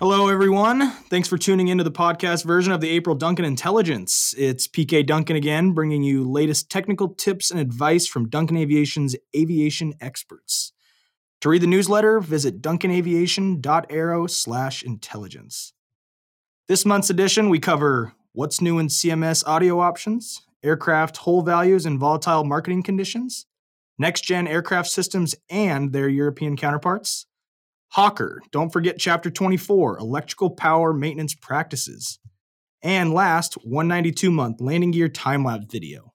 Hello, everyone. Thanks for tuning into the podcast version of the April Duncan Intelligence. It's PK Duncan again, bringing you latest technical tips and advice from Duncan Aviation's aviation experts. To read the newsletter, visit slash intelligence. This month's edition, we cover what's new in CMS audio options, aircraft hull values and volatile marketing conditions, next gen aircraft systems and their European counterparts, Hawker, don't forget chapter 24, electrical power maintenance practices. And last, 192 month landing gear time lapse video.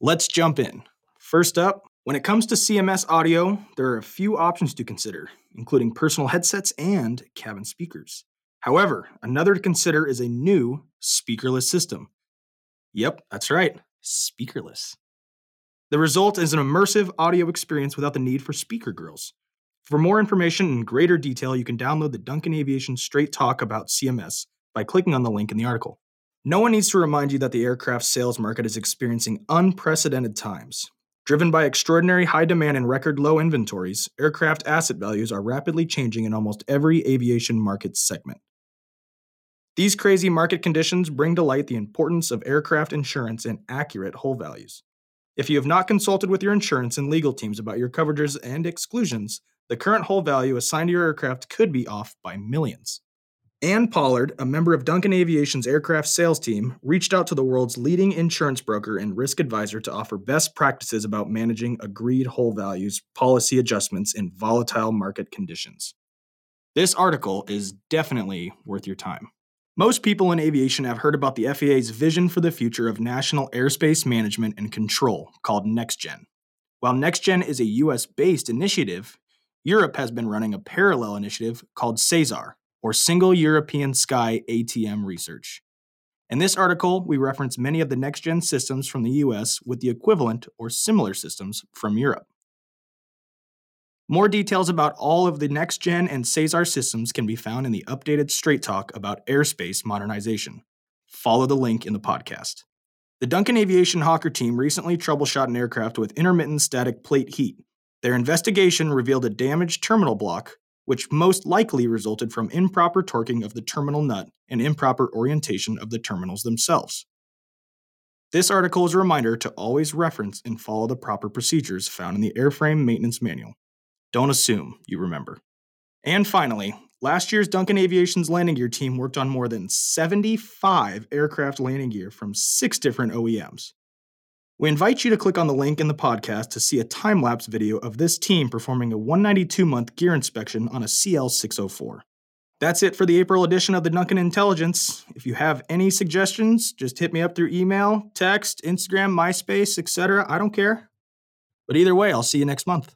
Let's jump in. First up, when it comes to CMS audio, there are a few options to consider, including personal headsets and cabin speakers. However, another to consider is a new speakerless system. Yep, that's right, speakerless. The result is an immersive audio experience without the need for speaker grills. For more information and greater detail, you can download the Duncan Aviation Straight Talk about CMS by clicking on the link in the article. No one needs to remind you that the aircraft sales market is experiencing unprecedented times. Driven by extraordinary high demand and record low inventories, aircraft asset values are rapidly changing in almost every aviation market segment. These crazy market conditions bring to light the importance of aircraft insurance and accurate hull values. If you have not consulted with your insurance and legal teams about your coverages and exclusions, the current hull value assigned to your aircraft could be off by millions. Ann Pollard, a member of Duncan Aviation's aircraft sales team, reached out to the world's leading insurance broker and risk advisor to offer best practices about managing agreed hull values, policy adjustments, in volatile market conditions. This article is definitely worth your time. Most people in aviation have heard about the FAA's vision for the future of national airspace management and control, called NextGen. While NextGen is a US based initiative, Europe has been running a parallel initiative called SESAR, or Single European Sky ATM Research. In this article, we reference many of the next gen systems from the US with the equivalent or similar systems from Europe. More details about all of the next gen and SESAR systems can be found in the updated Straight Talk about airspace modernization. Follow the link in the podcast. The Duncan Aviation Hawker team recently troubleshot an aircraft with intermittent static plate heat their investigation revealed a damaged terminal block, which most likely resulted from improper torquing of the terminal nut and improper orientation of the terminals themselves. This article is a reminder to always reference and follow the proper procedures found in the airframe maintenance manual. Don't assume you remember. And finally, last year's Duncan Aviation's landing gear team worked on more than 75 aircraft landing gear from six different OEMs. We invite you to click on the link in the podcast to see a time lapse video of this team performing a 192 month gear inspection on a CL 604. That's it for the April edition of the Duncan Intelligence. If you have any suggestions, just hit me up through email, text, Instagram, MySpace, etc. I don't care. But either way, I'll see you next month.